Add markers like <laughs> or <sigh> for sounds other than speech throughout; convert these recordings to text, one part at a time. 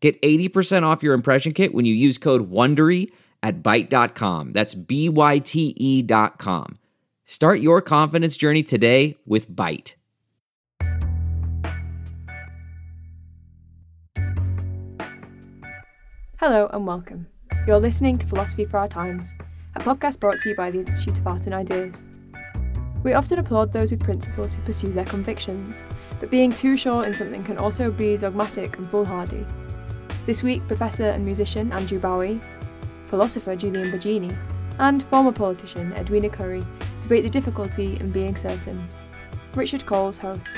Get 80% off your impression kit when you use code WONDERY at Byte.com. That's B-Y-T-E dot com. Start your confidence journey today with Byte. Hello and welcome. You're listening to Philosophy for Our Times, a podcast brought to you by the Institute of Art and Ideas. We often applaud those with principles who pursue their convictions, but being too sure in something can also be dogmatic and foolhardy. This week, professor and musician Andrew Bowie, philosopher Julian Baggini, and former politician Edwina Currie debate the difficulty in being certain. Richard Coles hosts.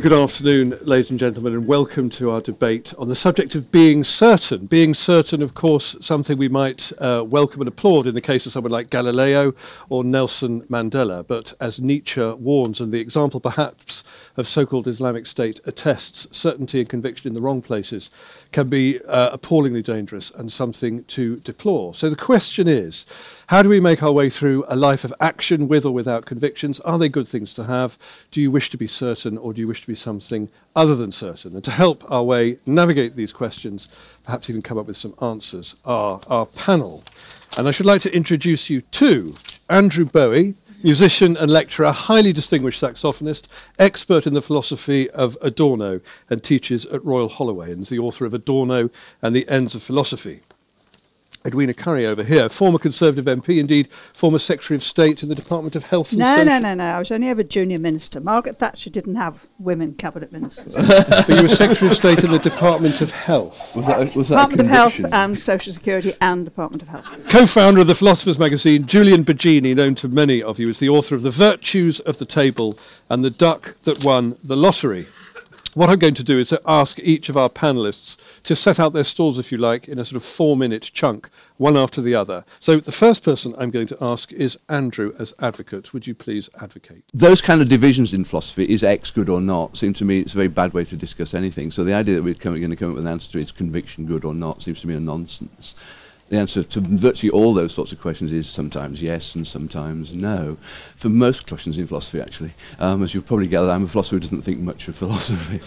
Good afternoon, ladies and gentlemen, and welcome to our debate on the subject of being certain. Being certain, of course, something we might uh, welcome and applaud in the case of someone like Galileo or Nelson Mandela. But as Nietzsche warns, and the example perhaps of so called Islamic State attests, certainty and conviction in the wrong places can be uh, appallingly dangerous and something to deplore. So the question is how do we make our way through a life of action with or without convictions? Are they good things to have? Do you wish to be certain or do you wish to be something other than certain? And to help our way navigate these questions, perhaps even come up with some answers, are our panel. And I should like to introduce you to Andrew Bowie, musician and lecturer, highly distinguished saxophonist, expert in the philosophy of Adorno, and teaches at Royal Holloway, and is the author of Adorno and the Ends of Philosophy. Edwina Currie over here, former Conservative MP, indeed former Secretary of State in the Department of Health and No, Social... no, no, no. I was only ever a junior minister. Margaret Thatcher didn't have women cabinet ministers. <laughs> but you were Secretary of State in the Department of Health. Was that, a- was that a Department of Health and Social Security and Department of Health. Co-founder of the Philosopher's Magazine, Julian Baggini, known to many of you as the author of The Virtues of the Table and The Duck That Won the Lottery. What I'm going to do is to ask each of our panelists to set out their stalls, if you like, in a sort of four-minute chunk, one after the other. So the first person I'm going to ask is Andrew as advocate. Would you please advocate? Those kind of divisions in philosophy, is X good or not, seem to me it's a very bad way to discuss anything. So the idea that we're going to come up with an answer to is conviction good or not seems to me a nonsense. The answer to virtually all those sorts of questions is sometimes yes and sometimes no. For most questions in philosophy, actually, um, as you'll probably gather, I'm a philosopher who doesn't think much of philosophy.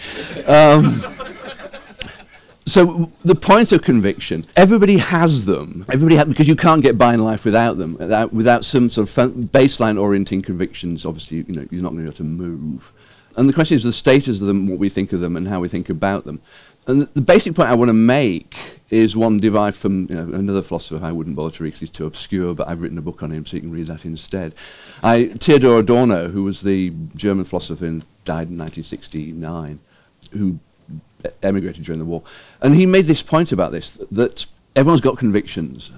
um, <laughs> so the point of conviction, everybody has them. Everybody ha- because you can't get by in life without them. Without, without some sort of baseline orienting convictions, obviously, you know, you're not going to be able to move. And the question is the status of them, what we think of them, and how we think about them. And the, basic point I want to make is one derived from you know, another philosopher I wouldn't bother to read 'cause he's too obscure, but I've written a book on him so you can read that instead. I, Theodor Adorno, who was the German philosopher and died in 1969, who emigrated during the war. And he made this point about this th- that everyone's got convictions,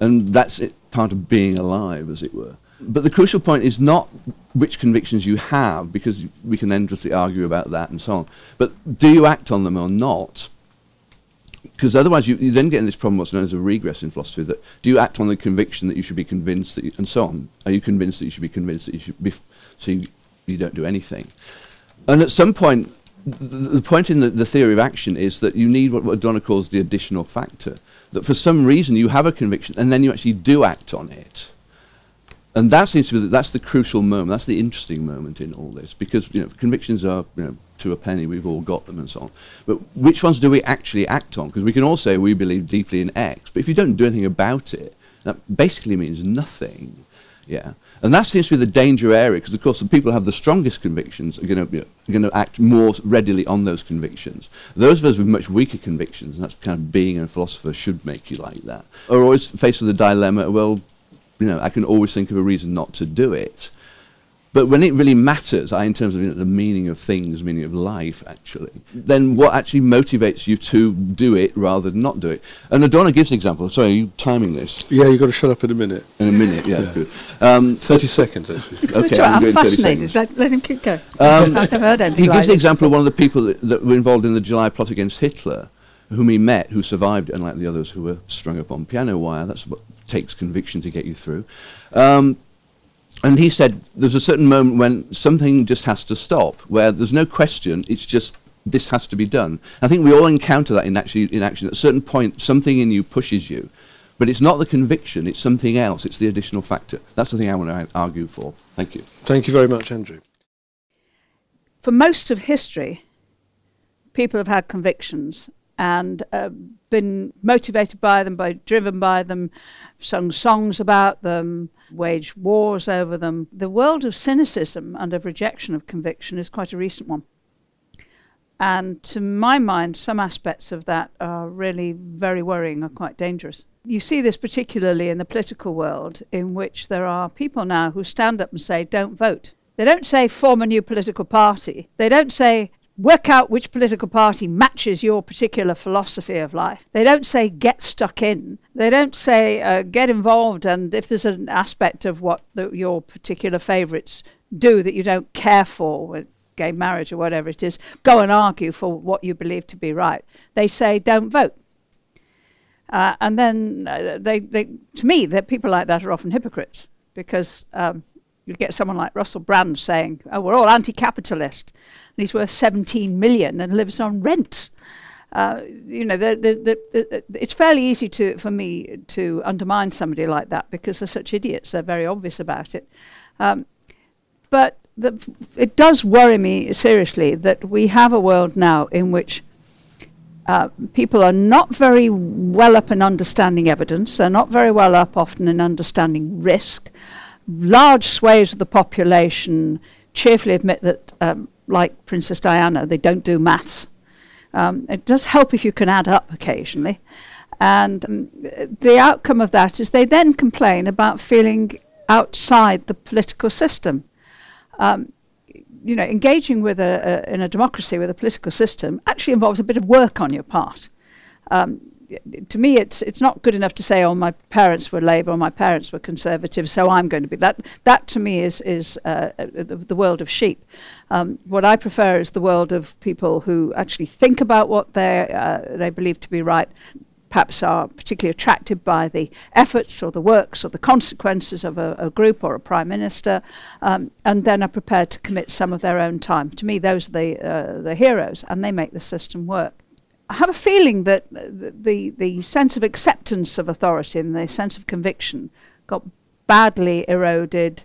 and that's it, part of being alive, as it were. But the crucial point is not which convictions you have, because we can endlessly argue about that and so on. But do you act on them or not? Because otherwise, you, you then get in this problem, what's known as a regress in philosophy. That do you act on the conviction that you should be convinced that, you, and so on? Are you convinced that you should be convinced that you should be, f- so you, you don't do anything? And at some point, the point in the, the theory of action is that you need what, what calls the additional factor. That for some reason you have a conviction and then you actually do act on it. And that seems to be the, that's the crucial moment. That's the interesting moment in all this because you know convictions are you know to a penny. We've all got them and so on. But which ones do we actually act on? Because we can all say we believe deeply in X, but if you don't do anything about it, that basically means nothing. Yeah, and that seems to be the danger area because, of course, the people who have the strongest convictions are going to going to act more readily on those convictions. Those of us with much weaker convictions, and that's kind of being a philosopher should make you like that, are always faced with the dilemma. Well, you know, I can always think of a reason not to do it. But when it really matters, I, in terms of you know, the meaning of things, meaning of life, actually, then what actually motivates you to do it rather than not do it? And Adorno gives an example. Sorry, are you timing this? Yeah, you've got to shut up in a minute. In a minute, yeah, Yeah. good. Um, 30 seconds, actually. <laughs> Okay, I'm, I'm going 30 fascinated. seconds. Let, let him keep going. Um, I've never heard anything he gives the this. example of one of the people that, that were involved in the July plot against Hitler, whom he met, who survived, unlike the others who were strung up on piano wire. That's what takes conviction to get you through. Um, and he said there's a certain moment when something just has to stop, where there's no question, it's just this has to be done. I think we all encounter that in, actually, in action. At a certain point, something in you pushes you. But it's not the conviction, it's something else, it's the additional factor. That's the thing I want to argue for. Thank you. Thank you very much, Andrew. For most of history, people have had convictions and uh, been motivated by them, by driven by them, sung songs about them, waged wars over them. The world of cynicism and of rejection of conviction is quite a recent one. And to my mind, some aspects of that are really very worrying or quite dangerous. You see this particularly in the political world, in which there are people now who stand up and say, don't vote. They don't say, form a new political party. They don't say, work out which political party matches your particular philosophy of life. They don't say, get stuck in. They don't say, uh, get involved. And if there's an aspect of what the, your particular favourites do that you don't care for, gay marriage or whatever it is, go and argue for what you believe to be right. They say, don't vote. Uh, and then uh, they, they, to me, that people like that are often hypocrites because um, you get someone like Russell Brand saying, "Oh, we're all anti-capitalist," and he's worth 17 million and lives on rent. Uh, you know, the, the, the, it's fairly easy to for me to undermine somebody like that because they're such idiots. They're very obvious about it. Um, but it does worry me seriously that we have a world now in which uh, people are not very well up in understanding evidence. They're not very well up often in understanding risk. Large swathes of the population cheerfully admit that, um, like Princess Diana, they don't do maths. Um, it does help if you can add up occasionally. And um, the outcome of that is they then complain about feeling outside the political system. Um, you know, engaging with a, a, in a democracy with a political system actually involves a bit of work on your part. Um, to me, it's it's not good enough to say, "Oh, my parents were Labour, or my parents were Conservative, so I'm going to be that." That to me is is uh, the, the world of sheep. Um, what I prefer is the world of people who actually think about what they uh, they believe to be right, perhaps are particularly attracted by the efforts or the works or the consequences of a, a group or a prime minister, um, and then are prepared to commit some of their own time. To me, those are the uh, the heroes, and they make the system work. I have a feeling that the, the sense of acceptance of authority and the sense of conviction got badly eroded.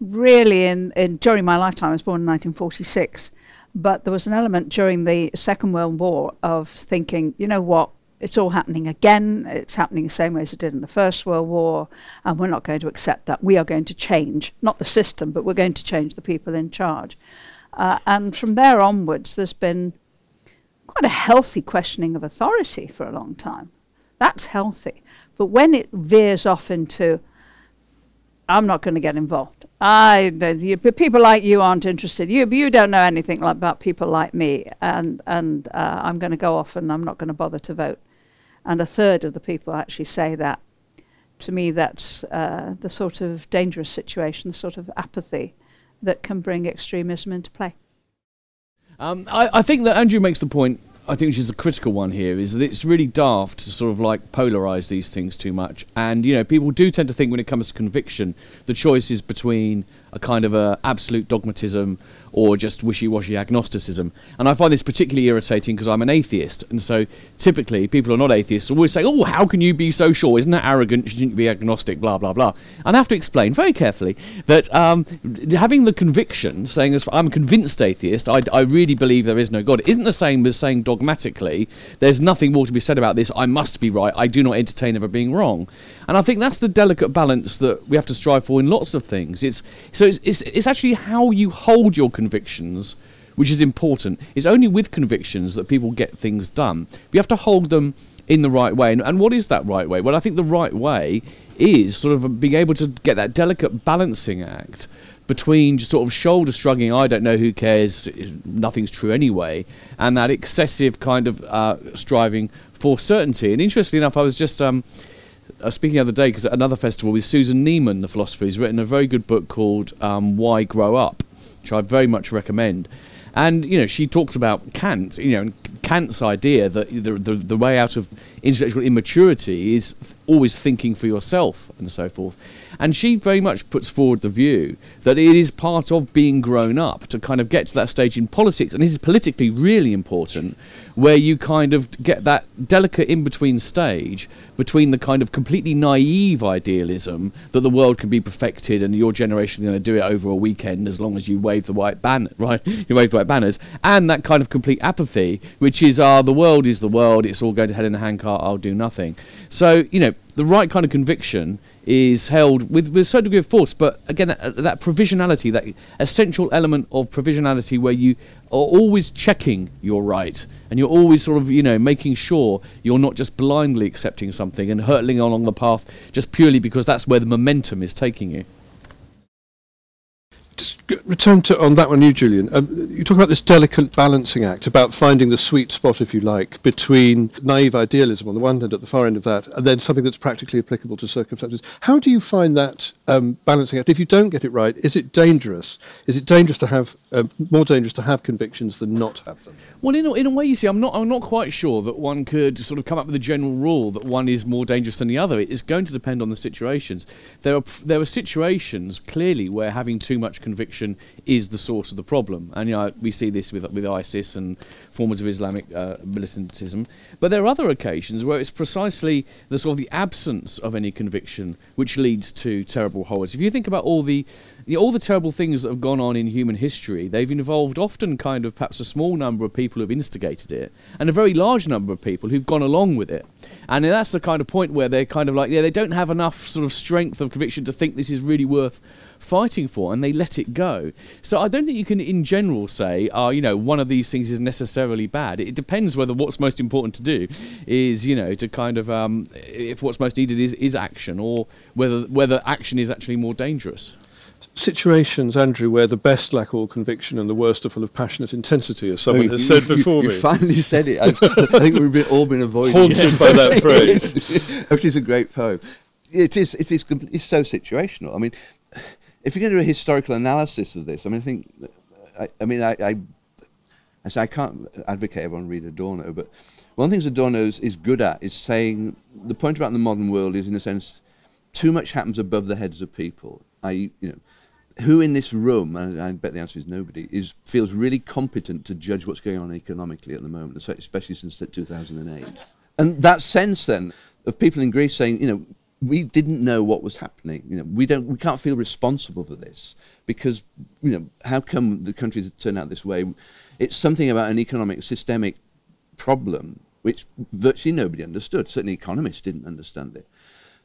Really, in, in during my lifetime, I was born in 1946, but there was an element during the Second World War of thinking, you know what, it's all happening again. It's happening the same way as it did in the First World War, and we're not going to accept that. We are going to change, not the system, but we're going to change the people in charge. Uh, and from there onwards, there's been quite a healthy questioning of authority for a long time. That's healthy. But when it veers off into, I'm not going to get involved. I, the, you, people like you aren't interested. You, you don't know anything like, about people like me, and and uh, I'm going to go off and I'm not going to bother to vote. And a third of the people actually say that. To me, that's uh, the sort of dangerous situation, the sort of apathy that can bring extremism into play. Um, I, I think that Andrew makes the point. I think which is a critical one here is that it's really daft to sort of like polarize these things too much, and you know people do tend to think when it comes to conviction, the choice is between a kind of a absolute dogmatism or just wishy-washy agnosticism. And I find this particularly irritating because I'm an atheist, and so typically people who are not atheists always say, "Oh, how can you be so sure? Isn't that arrogant? Shouldn't you be agnostic?" Blah blah blah. And I have to explain very carefully that um, having the conviction, saying as I'm a convinced atheist, I, I really believe there is no God, isn't the same as saying dogmatically there's nothing more to be said about this. I must be right. I do not entertain ever being wrong. And I think that's the delicate balance that we have to strive for in lots of things. It's so it's, it's, it's actually how you hold your convictions which is important. It's only with convictions that people get things done. You have to hold them in the right way. And, and what is that right way? Well, I think the right way is sort of being able to get that delicate balancing act between just sort of shoulder shrugging, I don't know who cares, nothing's true anyway, and that excessive kind of uh, striving for certainty. And interestingly enough, I was just um, speaking the other day because at another festival with Susan Neiman, the philosopher, who's written a very good book called um, Why Grow Up, which I very much recommend. And you know, she talks about Kant. You know, Kant's idea that the, the the way out of intellectual immaturity is always thinking for yourself and so forth. And she very much puts forward the view that it is part of being grown up to kind of get to that stage in politics, and this is politically really important, where you kind of get that delicate in between stage between the kind of completely naive idealism that the world can be perfected and your generation is going to do it over a weekend as long as you wave the white banner, <laughs> right? You wave the white banners, and that kind of complete apathy, which is, ah, the world is the world, it's all going to hell in the handcart, I'll do nothing. So, you know, the right kind of conviction is held with, with a certain degree of force, but again, that, that, provisionality, that essential element of provisionality where you are always checking you're right and you're always sort of, you know, making sure you're not just blindly accepting something and hurtling along the path just purely because that's where the momentum is taking you just return to on that one, you Julian. Um, you talk about this delicate balancing act about finding the sweet spot, if you like, between naive idealism on the one hand, at the far end of that, and then something that's practically applicable to circumstances. How do you find that um, balancing act? If you don't get it right, is it dangerous? Is it dangerous to have uh, more dangerous to have convictions than not have them? Well, in a, in a way, you see, I'm not I'm not quite sure that one could sort of come up with a general rule that one is more dangerous than the other. It is going to depend on the situations. There are there are situations clearly where having too much conviction is the source of the problem. And you know, we see this with with ISIS and forms of Islamic uh, militantism. But there are other occasions where it's precisely the sort of the absence of any conviction which leads to terrible horrors. If you think about all the all the terrible things that have gone on in human history, they've involved often kind of perhaps a small number of people who've instigated it and a very large number of people who've gone along with it. And that's the kind of point where they're kind of like, yeah, they don't have enough sort of strength of conviction to think this is really worth fighting for and they let it go. So I don't think you can, in general, say, uh, you know, one of these things is necessarily bad. It depends whether what's most important to do is, you know, to kind of, um, if what's most needed is, is action or whether, whether action is actually more dangerous situations, Andrew, where the best lack all conviction and the worst are full of passionate intensity, as someone oh, has you, said before you, me. You finally said it. I, I think we've been, all been avoiding Haunted by that <laughs> phrase. Which is a great poem. It is, it is it's so situational. I mean, if you're going to do a historical analysis of this, I mean, I think, I, I mean, I, I, I, say I can't advocate everyone read Adorno, but one of the things Adorno is, is good at is saying the point about the modern world is, in a sense, too much happens above the heads of people. I, you know, who in this room, and I bet the answer is nobody, is feels really competent to judge what's going on economically at the moment, especially since 2008. And that sense then of people in Greece saying, you know, we didn't know what was happening. You know, we don't, we can't feel responsible for this because, you know, how come the country turned out this way? It's something about an economic systemic problem which virtually nobody understood. Certainly, economists didn't understand it.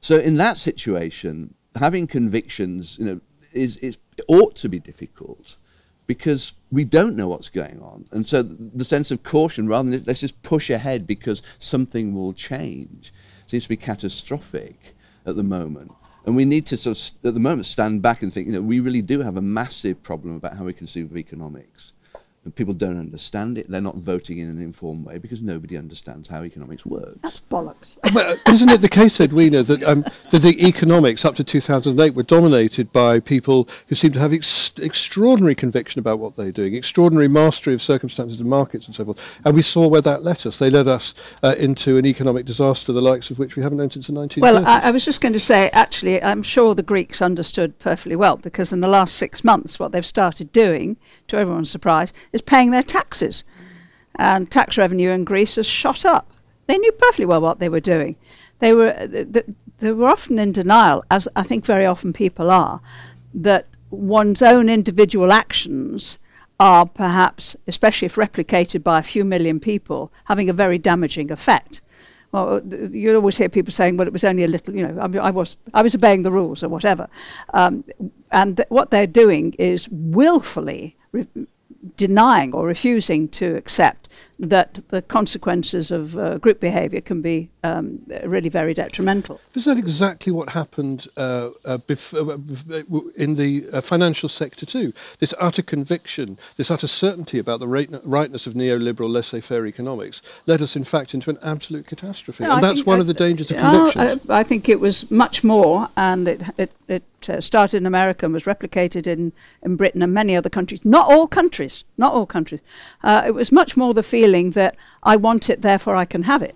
So, in that situation, having convictions, you know, is, is ought to be difficult because we don't know what's going on. And so the sense of caution, rather than let's just push ahead because something will change, seems to be catastrophic at the moment. And we need to sort of, at the moment, stand back and think, you know, we really do have a massive problem about how we conceive of economics and people don't understand it. They're not voting in an informed way because nobody understands how economics works. That's bollocks. <laughs> well, isn't it the case, Edwina, that, um, that the economics up to 2008 were dominated by people who seem to have ex- extraordinary conviction about what they're doing, extraordinary mastery of circumstances and markets and so forth. And we saw where that led us. They led us uh, into an economic disaster, the likes of which we haven't known since the 1930s. Well, I, I was just going to say, actually, I'm sure the Greeks understood perfectly well because in the last six months, what they've started doing, to everyone's surprise, is paying their taxes. And tax revenue in Greece has shot up. They knew perfectly well what they were doing. They were, th- they were often in denial, as I think very often people are, that one's own individual actions are perhaps, especially if replicated by a few million people, having a very damaging effect. Well, you always hear people saying, "Well, it was only a little," you know, I, I was, I was obeying the rules or whatever. Um, and th- what they're doing is willfully re- denying or refusing to accept that the consequences of uh, group behaviour can be um, really very detrimental. Isn't that exactly what happened uh, uh, bef- uh, in the uh, financial sector too? This utter conviction, this utter certainty about the right- rightness of neoliberal laissez-faire economics led us, in fact, into an absolute catastrophe. No, and I that's one I- of the dangers of conviction. I, I think it was much more, and it it, it uh, started in America and was replicated in, in Britain and many other countries. Not all countries, not all countries. Uh, it was much more the feeling that I want it, therefore I can have it.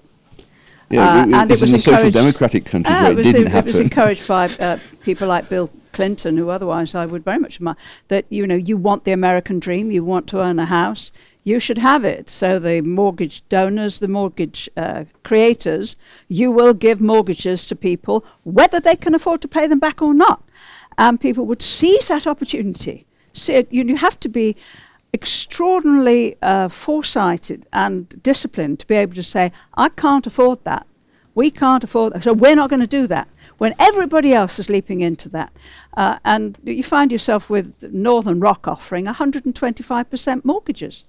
Yeah, Uh, it, and it it was in social democratic countries Ah, where it, it, was, didn't it happen. was encouraged by uh, people like Bill Clinton, who otherwise I would very much admire. That you know, you want the American dream, you want to own a house, you should have it. So the mortgage donors, the mortgage uh, creators, you will give mortgages to people whether they can afford to pay them back or not, and people would seize that opportunity. You, you have to be extraordinarily uh, foresighted and disciplined to be able to say, I can't afford that. We can't afford that. So we're not going to do that when everybody else is leaping into that. Uh, and you find yourself with Northern Rock offering 125% mortgages.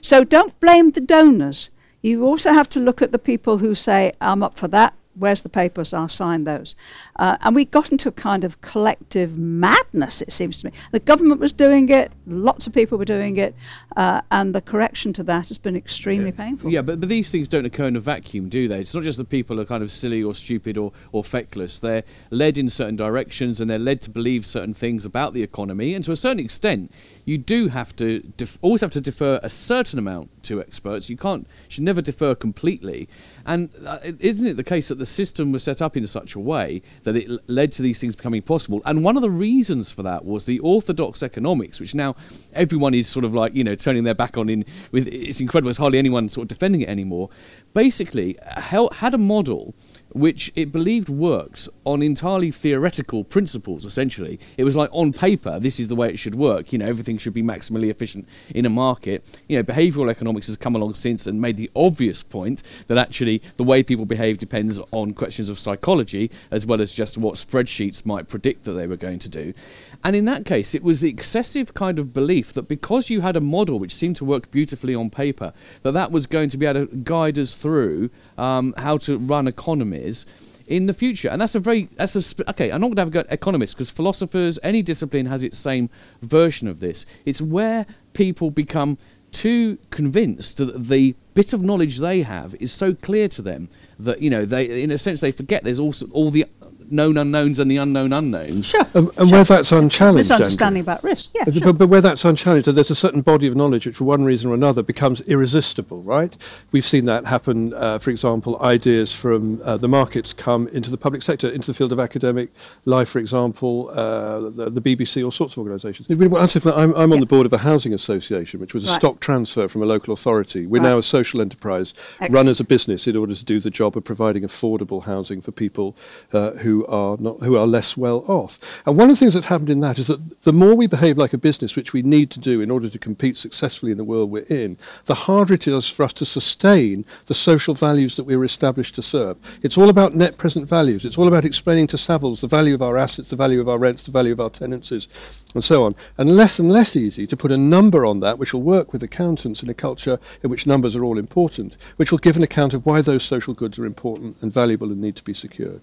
So don't blame the donors. You also have to look at the people who say, I'm up for that. Where's the papers? I'll sign those. Uh, and we got into a kind of collective madness, it seems to me. The government was doing it, lots of people were doing it, uh, and the correction to that has been extremely painful. Yeah, but, but these things don't occur in a vacuum, do they? It's not just that people are kind of silly or stupid or, or feckless. They're led in certain directions and they're led to believe certain things about the economy. And to a certain extent, you do have to def- always have to defer a certain amount to experts. You can't, should never defer completely. And uh, isn't it the case that the system was set up in such a way that it led to these things becoming possible? And one of the reasons for that was the orthodox economics, which now everyone is sort of like you know turning their back on. In with it's incredible. There's hardly anyone sort of defending it anymore. Basically, had a model which it believed works on entirely theoretical principles. Essentially, it was like on paper, this is the way it should work. You know, everything should be maximally efficient in a market. You know, behavioural economics has come along since and made the obvious point that actually the way people behave depends on questions of psychology as well as just what spreadsheets might predict that they were going to do. And in that case, it was the excessive kind of belief that because you had a model which seemed to work beautifully on paper, that that was going to be able to guide us through um, how to run economies in the future. And that's a very that's a okay. I'm not going to have a go at economists because philosophers, any discipline has its same version of this. It's where people become too convinced that the bit of knowledge they have is so clear to them that you know they in a sense they forget there's also all the known unknowns and the unknown unknowns. Sure. And, and where that's unchallenged, Andrew, Misunderstanding about risk. Yeah, But- sure. But, but where that's unchallenged, there's a certain body of knowledge which, for one reason or another, becomes irresistible, right? We've seen that happen, uh, for example, ideas from uh, the markets come into the public sector, into the field of academic life, for example, uh, the, the BBC, all sorts of organisations. I'm, I'm on the board of a housing association, which was a Right. stock transfer from a local authority. We're Right. now a social enterprise run as a business in order to do the job of providing affordable housing for people uh, who are not who are less well off. And one of the things that's happened in that is that the more we behave like a business, which we need to do in order to compete successfully in the world we're in, the harder it is for us to sustain the social values that we were established to serve. It's all about net present values. It's all about explaining to Savills the value of our assets, the value of our rents, the value of our tenancies, and so on. And less and less easy to put a number on that, which will work with accountants in a culture in which numbers are all important, which will give an account of why those social goods are important and valuable and need to be secured.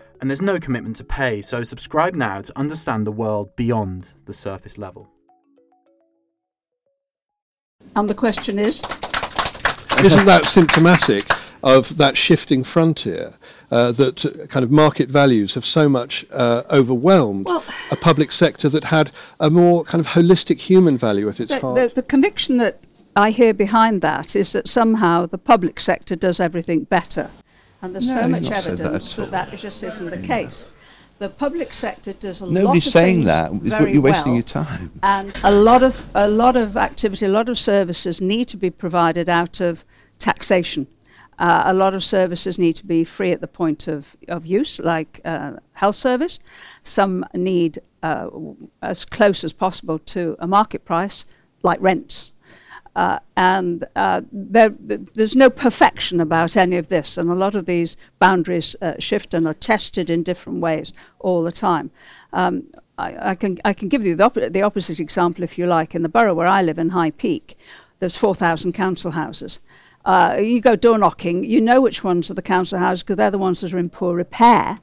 and there's no commitment to pay, so subscribe now to understand the world beyond the surface level. And the question is, Isn't that symptomatic of that shifting frontier uh, that uh, kind of market values have so much uh, overwhelmed Well- a public sector that had a more kind of holistic human value at its the, heart? the, the conviction that I hear behind that is that somehow the public sector does everything better. And there's No, so much said that evidence that that, just isn't the case. the public sector does a lot Nobody's of saying that. It's very you're wasting well, your time. and a lot of a lot of activity, a lot of services need to be provided out of taxation. Uh, a lot of services need to be free at the point of, of use, like uh, health service. Some need uh, as close as possible to a market price, like rents. Uh, and uh, there, there's no perfection about any of this, and a lot of these boundaries uh, shift and are tested in different ways all the time. Um, I, I can I can give you the, op- the opposite example if you like. In the borough where I live in High Peak, there's 4,000 council houses. Uh, you go door knocking, you know which ones are the council houses because they're the ones that are in poor repair,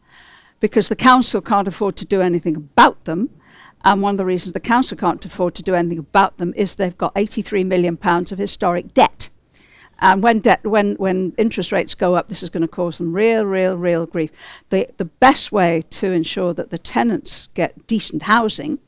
because the council can't afford to do anything about them. And one of the reasons the council can't afford to do anything about them is they've got 83 million pounds of historic debt. And when debt, when when interest rates go up, this is going to cause them real, real, real grief. The the best way to ensure that the tenants get decent housing,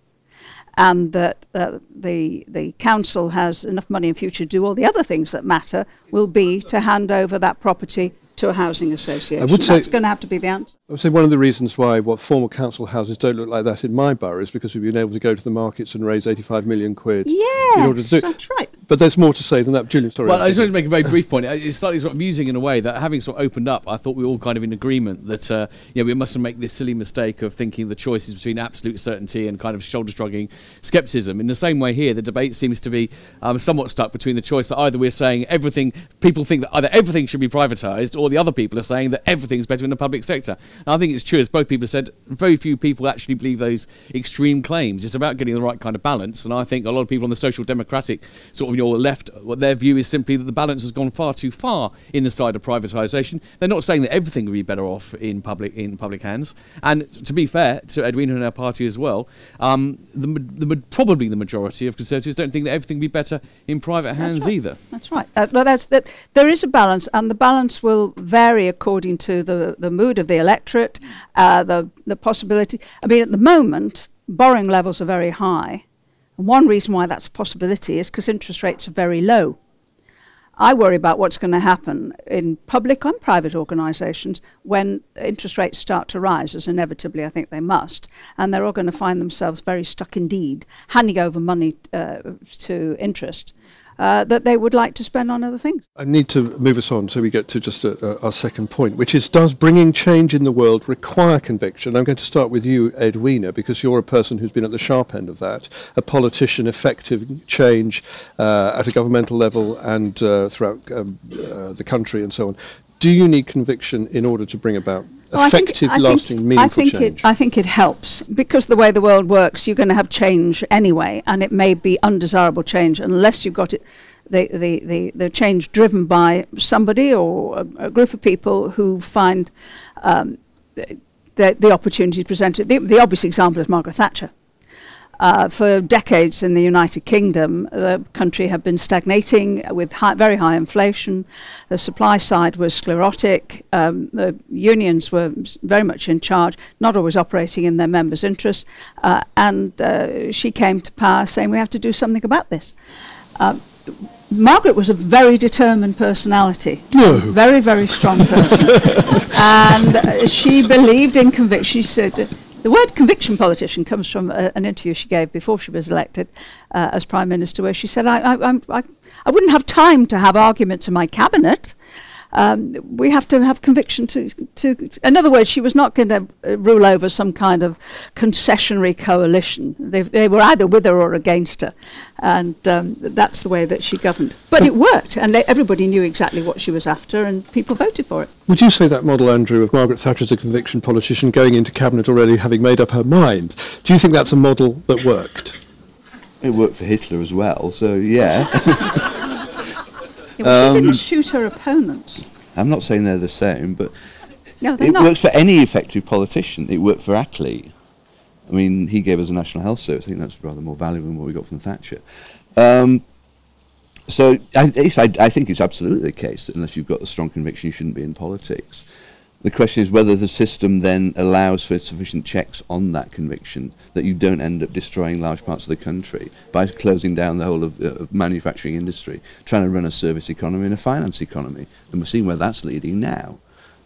and that uh, the the council has enough money in future to do all the other things that matter, will be to hand over that property to a housing association. I would say- That's going to have to be the answer. I would say one of the reasons why what former council houses don't look like that in my borough is because we've been able to go to the markets and raise 85 million quid in order to do it. that's right. But there's more to say than that. Julian, sorry. Well, I just I'll wanted to make a very brief point. It's slightly sort of amusing in a way that having sort of opened up, I thought we were all kind of in agreement that uh, you know, we mustn't make this silly mistake of thinking the choice is between absolute certainty and kind of shoulder shrugging scepticism. In the same way here, the debate seems to be um, somewhat stuck between the choice that either we're saying everything, people think that either everything should be privatised, or the other people are saying that everything's better in the public sector. And I think it's true, as both people said, very few people actually believe those extreme claims. It's about getting the right kind of balance, and I think a lot of people on the social democratic sort of your left, what their view is simply that the balance has gone far too far in the side of privatisation. They're not saying that everything would be better off in public in public hands. And to be fair to Edwina and our party as well, um, the, the probably the majority of Conservatives don't think that everything would be better in private hands right. either. That's right. Well, that's, that, there is a balance, and the balance will vary according to the, the mood of the electorate, uh, the, the possibility. I mean, at the moment, borrowing levels are very high. And one reason why that's a possibility is because interest rates are very low. I worry about what's going to happen in public and private organisations when interest rates start to rise, as inevitably I think they must, and they're all going to find themselves very stuck indeed, handing over money uh, to interest uh, that they would like to spend on other things. I need to move us on so we get to just uh, uh, our second point, which is does bringing change in the world require conviction? I'm going to start with you, Edwina, because you're a person who's been at the sharp end of that, a politician, effective change uh, at a governmental level and uh, throughout um, uh, the country and so on. Do you need conviction in order to bring about Well, I think- effective, I think- lasting, meaningful I think change? It, I think it helps because the way the world works, you're going to have change anyway, and it may be undesirable change unless you've got it. The, the, the, the change driven by somebody or a, a group of people who find um, the, the opportunity presented. The, the obvious example is Margaret Thatcher. Uh, for decades in the United Kingdom, the country had been stagnating with high, very high inflation. The supply side was sclerotic. Um, the unions were very much in charge, not always operating in their members' interests. Uh, and uh, she came to power saying, We have to do something about this. Um, Margaret was a very determined personality, very, very strong person. <laughs> and uh, she believed in conviction. She said, the word conviction politician comes from a, an interview she gave before she was elected uh, as Prime Minister, where she said, I, I, I, I wouldn't have time to have arguments in my cabinet. Um, we have to have conviction to, to. In other words, she was not going to uh, rule over some kind of concessionary coalition. They, they were either with her or against her, and um, that's the way that she governed. But it worked, and they, everybody knew exactly what she was after, and people voted for it. Would you say that model, Andrew, of Margaret Thatcher as a conviction politician going into cabinet already having made up her mind, do you think that's a model that worked? It worked for Hitler as well, so yeah. <laughs> Yeah, well, she Um, didn't shoot her opponents. I'm not saying they're the same, but No, it not. works for any effective politician. It worked for Attlee. I mean, he gave us a national health service. I think that's rather more valuable than what we got from Thatcher. Um, so I, I, I think it's absolutely the case that unless you've got a strong conviction, you shouldn't be in politics. The question is whether the system then allows for sufficient checks on that conviction that you don't end up destroying large parts of the country by closing down the whole of, uh, of manufacturing industry, trying to run a service economy and a finance economy. And we're seeing where that's leading now.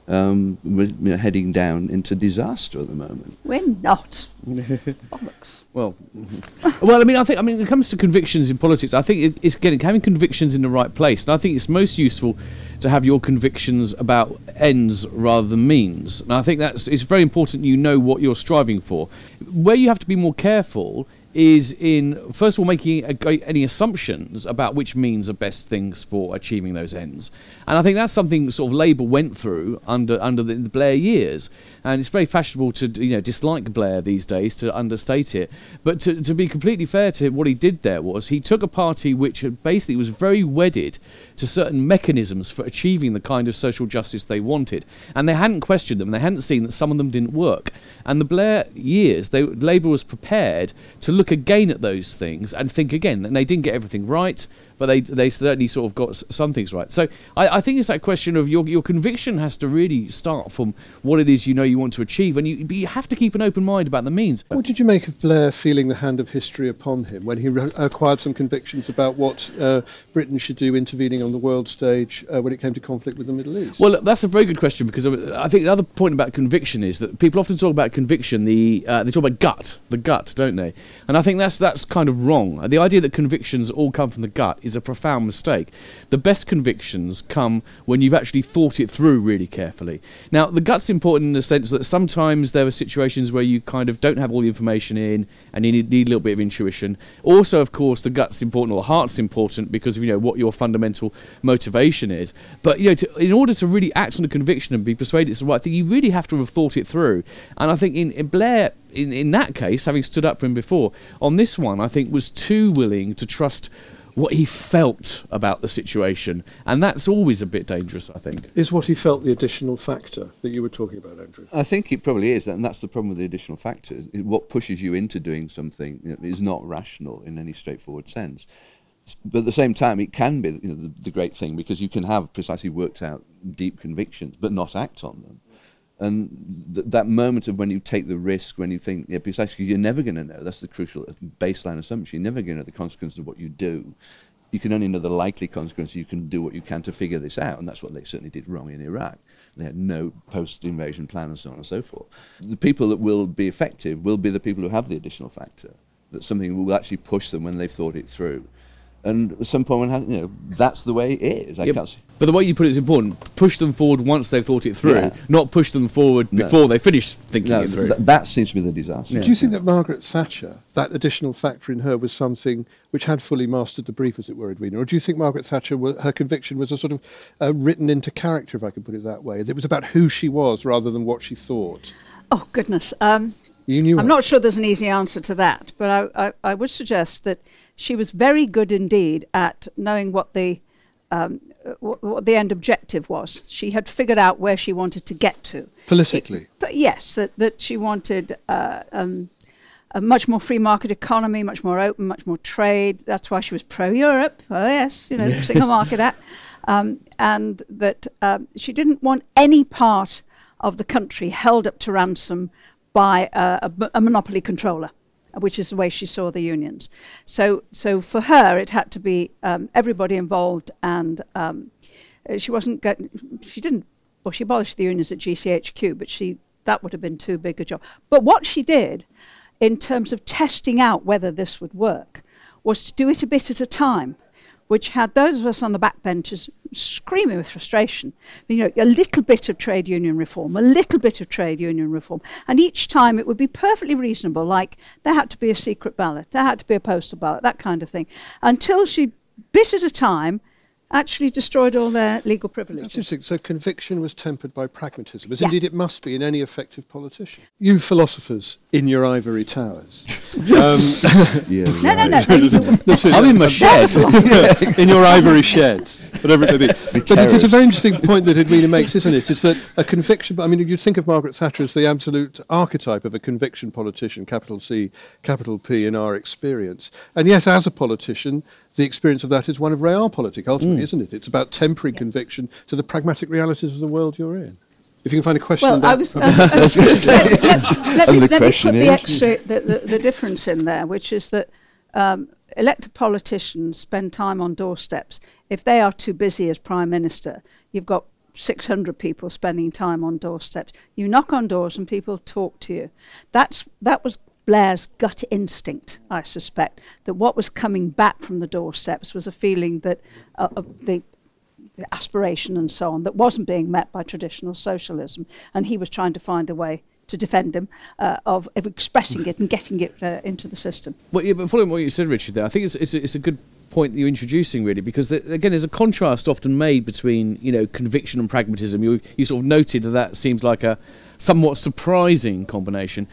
Um, we're you know, heading down into disaster at the moment. We're not. <laughs> Well, <laughs> well, I mean, I think, I mean, when it comes to convictions in politics, I think it, it's getting having convictions in the right place, and I think it's most useful to have your convictions about ends rather than means. And I think that's it's very important you know what you're striving for. Where you have to be more careful is in first of all making any assumptions about which means are best things for achieving those ends. And I think that's something sort of Labour went through under under the, the Blair years. And it's very fashionable to you know dislike Blair these days to understate it. But to, to be completely fair to him, what he did there was he took a party which basically was very wedded to certain mechanisms for achieving the kind of social justice they wanted, and they hadn't questioned them. They hadn't seen that some of them didn't work. And the Blair years, they, Labour was prepared to look again at those things and think again. And they didn't get everything right, but they they certainly sort of got some things right. So I, I think it's that question of your your conviction has to really start from what it is you know you want to achieve, and you you have to keep an open mind about the means. What did you make of Blair feeling the hand of history upon him when he re- acquired some convictions about what uh, Britain should do intervening on the world stage uh, when it came to conflict with the Middle East? Well, that's a very good question because I think another point about conviction is that people often talk about conviction. The uh, they talk about gut, the gut, don't they? And I think that's that's kind of wrong. The idea that convictions all come from the gut is a profound mistake. The best convictions come when you've actually thought it through really carefully. Now, the gut's important in the sense that sometimes there are situations where you kind of don't have all the information in and you need, need a little bit of intuition. Also, of course, the gut's important or the heart's important because of you know what your fundamental motivation is. But you know, to, in order to really act on a conviction and be persuaded it's the right thing, you really have to have thought it through. And I think in, in Blair, in, in that case, having stood up for him before, on this one, I think was too willing to trust what he felt about the situation, and that's always a bit dangerous, I think. Is what he felt the additional factor that you were talking about, Andrew? I think it probably is, and that's the problem with the additional factors. It- What pushes you into doing something you know, is not rational in any straightforward sense. But at the same time, it can be you know, the, the great thing because you can have precisely worked out deep convictions but not act on them. And th- that moment of when you take the risk, when you think, yeah, precisely, you're never going to know. That's the crucial baseline assumption. You're never going to know the consequences of what you do. You can only know the likely consequences. You can do what you can to figure this out, and that's what they certainly did wrong in Iraq. They had no post-invasion plan, and so on and so forth. The people that will be effective will be the people who have the additional factor. That something will actually push them when they've thought it through. And at some point, when you know, that's the way it is. I Yep. can't see. But the way you put it is important. Push them forward once they've thought it through, Yeah. not push them forward No. before they finish thinking No, it through. th- that seems to be the disaster. Do you think that Margaret Thatcher, that additional factor in her, was something which had fully mastered the brief, as it were, Edwina? Or do you think Margaret Thatcher, her conviction was a sort of uh, written into character, if I can put it that way? It was about who she was rather than what she thought. Oh goodness. Um, You knew I'm not sure there's an easy answer to that, but I, I, I would suggest that she was very good indeed at knowing what the um, what, what the end objective was. She had figured out where she wanted to get to. Politically. But yes, that, that she wanted uh, um, a much more free market economy, much more open, much more trade. That's why she was pro Europe. Oh, yes, you know, single market act. <laughs> Um, and that um, she didn't want any part of the country held up to ransom by uh, a, a monopoly controller, which is the way she saw the unions. So, so for her, it had to be um, everybody involved, and um, she wasn't. She didn't. Well, she abolished the unions at GCHQ, but she that would have been too big a job. But what she did, in terms of testing out whether this would work, was to do it a bit at a time, which had those of us on the backbenches screaming with frustration. You know, a little bit of trade union reform, a little bit of trade union reform, and each time it would be perfectly reasonable. Like there had to be a secret ballot, there had to be a postal ballot, that kind of thing, until she bit at a time actually destroyed all their legal That's privileges. interesting. So conviction was tempered by pragmatism, as Yeah. indeed it must be in any effective politician. You philosophers in your ivory towers. <laughs> um, Yeah, No, no, no. right. no <laughs> no, seriously, <laughs> I'm in my shed. in your ivory sheds, whatever it may be. But it is a very interesting point that Edwina makes, isn't it? It's that a conviction, I mean, you'd think of Margaret Thatcher as the absolute archetype of a conviction politician, capital C, capital P in our experience. And yet, as a politician, the experience of that is one of realpolitik, ultimately, isn't it? It's about tempering conviction to the pragmatic realities of the world you're in. If you can find a question Well, on that. I was. <laughs> I was- I was let, let- let me, let me put the is- extra, the, the, the difference in there, which is that um, elected politicians spend time on doorsteps. If they are too busy as prime minister, you've got 600 people spending time on doorsteps. You knock on doors and people talk to you. That's that was Blair's gut instinct, I suspect, that what was coming back from the doorsteps was a feeling that uh, of the, the aspiration and so on that wasn't being met by traditional socialism, and he was trying to find a way to defend him uh, of, of expressing it and getting it uh, into the system. Well, yeah, but following what you said, Richard, there, I think it's, it's, a, it's a good point that you're introducing, really, because again, there's a contrast often made between you know conviction and pragmatism. You you sort of noted that that seems like a somewhat surprising combination.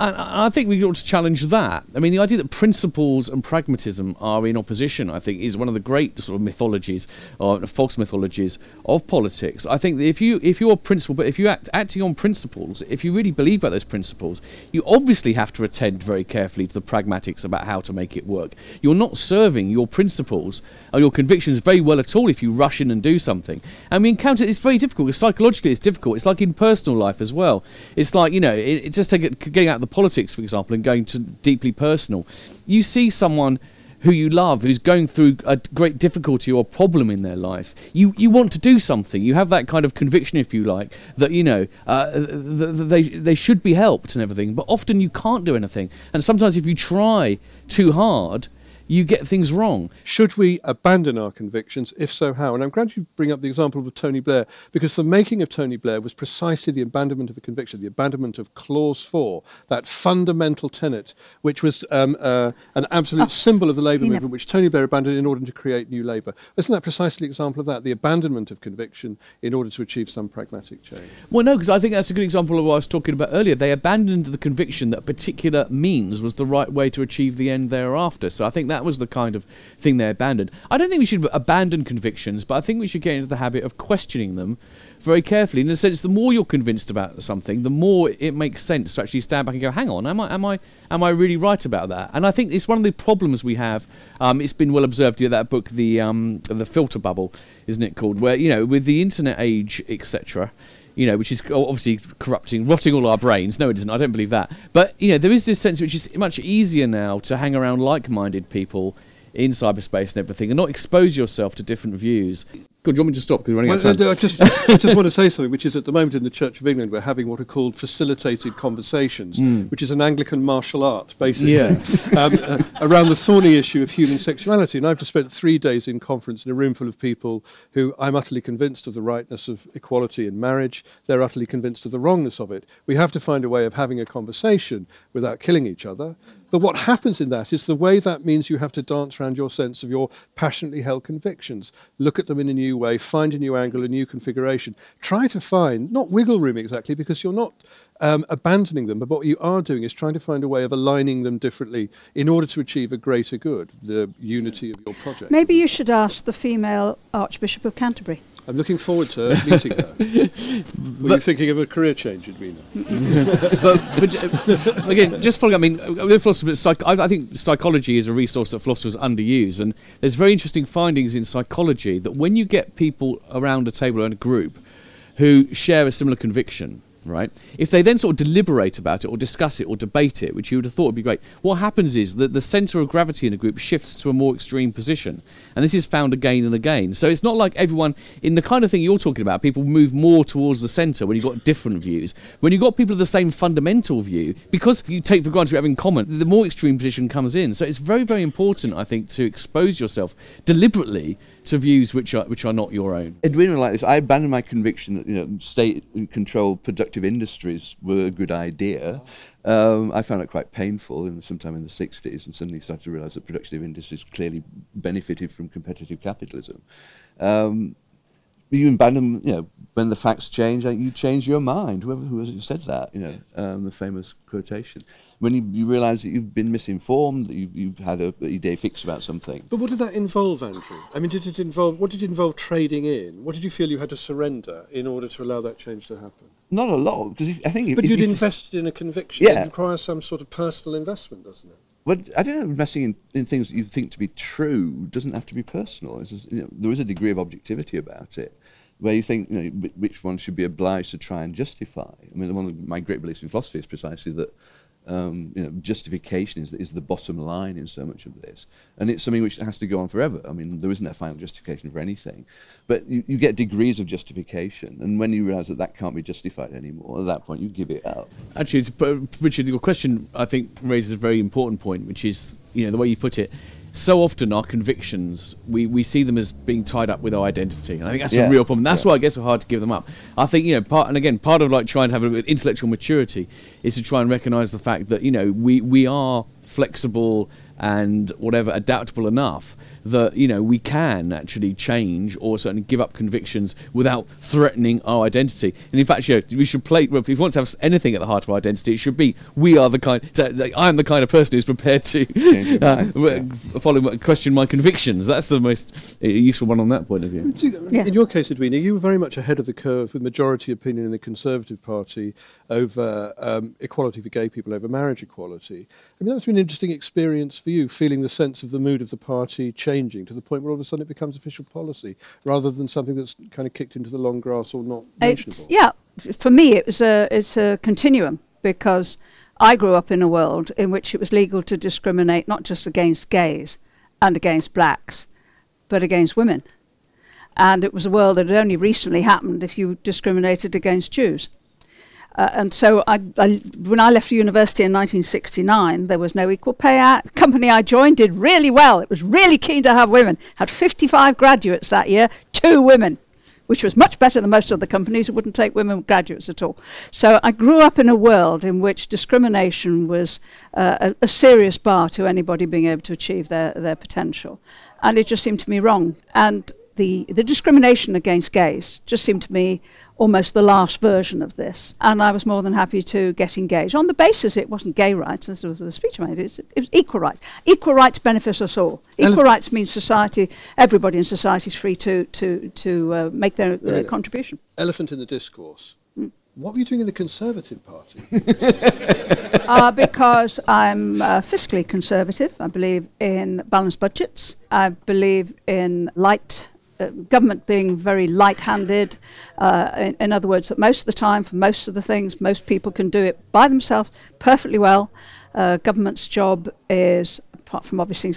And I think we ought to challenge that. I mean, the idea that principles and pragmatism are in opposition, I think, is one of the great sort of mythologies or false mythologies of politics. I think that if you if you're principle, but if you act acting on principles, if you really believe about those principles, you obviously have to attend very carefully to the pragmatics about how to make it work. You're not serving your principles or your convictions very well at all if you rush in and do something. And we encounter it's very difficult. Psychologically, it's difficult. It's like in personal life as well. It's like you know, it, it's just getting out of the politics, for example, and going to deeply personal, you see someone who you love who's going through a great difficulty or problem in their life. You you want to do something. You have that kind of conviction if you like that you know uh, they they should be helped and everything. But often you can't do anything. And sometimes if you try too hard you get things wrong. Should we abandon our convictions? If so, how? And I'm glad you bring up the example of Tony Blair, because the making of Tony Blair was precisely the abandonment of a conviction, the abandonment of Clause 4, that fundamental tenet, which was um, uh, an absolute oh, symbol of the Labour movement, which Tony Blair abandoned in order to create new Labour. Isn't that precisely an example of that, the abandonment of conviction in order to achieve some pragmatic change? Well, no, because I think that's a good example of what I was talking about earlier. They abandoned the conviction that a particular means was the right way to achieve the end thereafter. So I think that that was the kind of thing they abandoned. I don't think we should abandon convictions, but I think we should get into the habit of questioning them very carefully. In the sense, the more you're convinced about something, the more it makes sense to actually stand back and go, "Hang on, am I am I am I really right about that?" And I think it's one of the problems we have. Um, it's been well observed. You that book, the um, the filter bubble, isn't it called? Where you know, with the internet age, etc you know, which is obviously corrupting, rotting all our brains. No, it isn't. I don't believe that. But you know, there is this sense which is much easier now to hang around like-minded people in cyberspace and everything, and not expose yourself to different views. Do you want me to stop because we're running well, out of time? I just, I just want to say something, which is at the moment in the Church of England, we're having what are called facilitated conversations, mm. which is an Anglican martial art, basically, yeah. <laughs> um, uh, around the thorny issue of human sexuality. And I've just spent three days in conference in a room full of people who I'm utterly convinced of the rightness of equality in marriage. They're utterly convinced of the wrongness of it. We have to find a way of having a conversation without killing each other. But what happens in that is the way that means you have to dance around your sense of your passionately held convictions, look at them in a new way, find a new angle, a new configuration. Try to find, not wiggle room exactly, because you're not um, abandoning them, but what you are doing is trying to find a way of aligning them differently in order to achieve a greater good, the unity of your project. Maybe you should ask the female Archbishop of Canterbury. I'm looking forward to <laughs> meeting her. Were you thinking of a career change, Edwina? <laughs> but, but, uh, again, just following, I mean, uh, with philosophers, psych- I, I think psychology is a resource that philosophers underuse, and there's very interesting findings in psychology that when you get people around a table in a group who share a similar conviction, right? If they then sort of deliberate about it or discuss it or debate it, which you would have thought would be great, what happens is that the centre of gravity in a group shifts to a more extreme position. And this is found again and again. So it's not like everyone, in the kind of thing you're talking about, people move more towards the centre when you've got different views. When you've got people of the same fundamental view, because you take for granted we have in common, the more extreme position comes in. So it's very, very important, I think, to expose yourself deliberately to views which are which are not your own. Edwina like this. I abandoned my conviction that you know state-controlled productive industries were a good idea. Um, I found it quite painful in sometime in the 60s and suddenly started to realise that productive industries clearly benefited from competitive capitalism. Um, you abandon, you know, when the facts change, you change your mind. Whoever who said that, you know, um, the famous quotation when you, you realise that you've been misinformed, that you've, you've had a, a idée fixe about something. But what did that involve, Andrew? I mean, did it involve what did it involve trading in? What did you feel you had to surrender in order to allow that change to happen? Not a lot, because I think. But if, you'd if, invested in a conviction. Yeah. It requires some sort of personal investment, doesn't it? Well, I don't know. Investing in, in things that you think to be true doesn't have to be personal. Just, you know, there is a degree of objectivity about it where you think you know which one should be obliged to try and justify. I mean, one of my great beliefs in philosophy is precisely that um, you know, justification is, is the bottom line in so much of this. And it's something which has to go on forever. I mean, there isn't a final justification for anything. But you, you get degrees of justification. And when you realize that that can't be justified anymore, at that point, you give it up. Actually, Richard, your question, I think, raises a very important point, which is, you know, the way you put it. So often our convictions, we, we see them as being tied up with our identity. And I think that's Yeah, a real problem. That's yeah. why I guess it's hard to give them up. I think, you know, part, and again, part of like trying to have a bit of intellectual maturity is to try and recognize the fact that, you know, we, we are flexible and whatever adaptable enough that you know we can actually change or certainly give up convictions without threatening our identity and in fact you know, we should play well, if we want to have anything at the heart of our identity it should be we are the kind so, I'm the kind of person who's prepared to <laughs> uh, mind, w- follow question my convictions that's the most uh, useful one on that point of view Yeah. In your case, Edwina, you were very much ahead of the curve with majority opinion in the Conservative Party over um, equality for gay people, over marriage equality. I mean, that's been an interesting experience for you, feeling the sense of the mood of the party changing to the point where all of a sudden it becomes official policy rather than something that's kind of kicked into the long grass or not mentionable. It's, yeah, for me, it was a it's a continuum because I grew up in a world in which it was legal to discriminate not just against gays and against blacks, but against women, and it was a world that had only recently happened if you discriminated against Jews. Uh, and so, I, I, when I left university in 1969, there was no Equal Pay Act. The company I joined did really well. It was really keen to have women. Had 55 graduates that year, two women which was much better than most other companies who wouldn't take women graduates at all. So I grew up in a world in which discrimination was uh, a, a serious bar to anybody being able to achieve their, their potential. And it just seemed to me wrong. And the, the discrimination against gays just seemed to me almost the last version of this. And I was more than happy to get engaged on the basis it wasn't gay rights, as was the speech I made, it was equal rights. Equal rights benefits us all. Equal Ele- rights means society, everybody in society is free to, to, to uh, make their, Right. contribution. Elephant in the discourse. What were you doing in the Conservative Party? <laughs> uh, because I'm uh, fiscally conservative. I believe in balanced budgets. I believe in light. Uh, government being very light-handed, uh, in, in other words, that most of the time, for most of the things, most people can do it by themselves perfectly well. Uh, government's job is, apart from obviously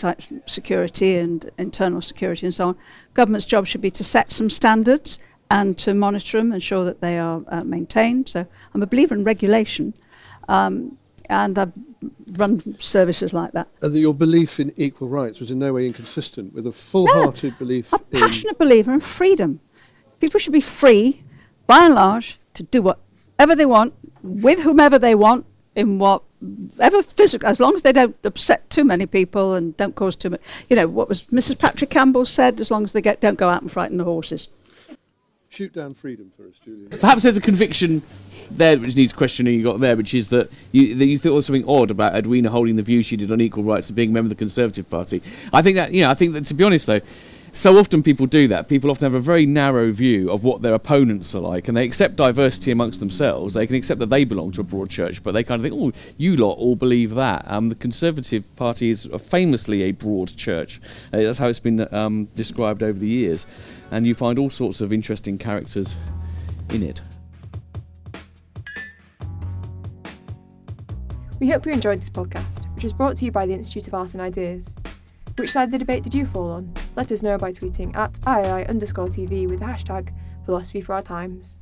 security and internal security and so on, government's job should be to set some standards and to monitor them, ensure that they are uh, maintained. So I'm a believer in regulation. Um, and I've run services like that. and that your belief in equal rights was in no way inconsistent with a full-hearted belief I'm a passionate believer in freedom. People should be free, by and large, to do whatever they want, with whomever they want, in whatever physical, as long as they don't upset too many people and don't cause too much. You know, what was Mrs. Patrick Campbell said, as long as they get, don't go out and frighten the horses. Shoot down freedom for us, Julian. Perhaps there's a conviction there which needs questioning you got there, which is that you, that you thought there was something odd about Edwina holding the view she did on equal rights and being a member of the Conservative Party. I think that, you know, I think that to be honest though, so often people do that. People often have a very narrow view of what their opponents are like, and they accept diversity amongst themselves. They can accept that they belong to a broad church, but they kind of think, oh, you lot all believe that. Um, the Conservative Party is famously a broad church. Uh, that's how it's been um, described over the years. And you find all sorts of interesting characters in it. We hope you enjoyed this podcast, which was brought to you by the Institute of Art and Ideas. Which side of the debate did you fall on? Let us know by tweeting at IAI underscore TV with the hashtag philosophy for our times.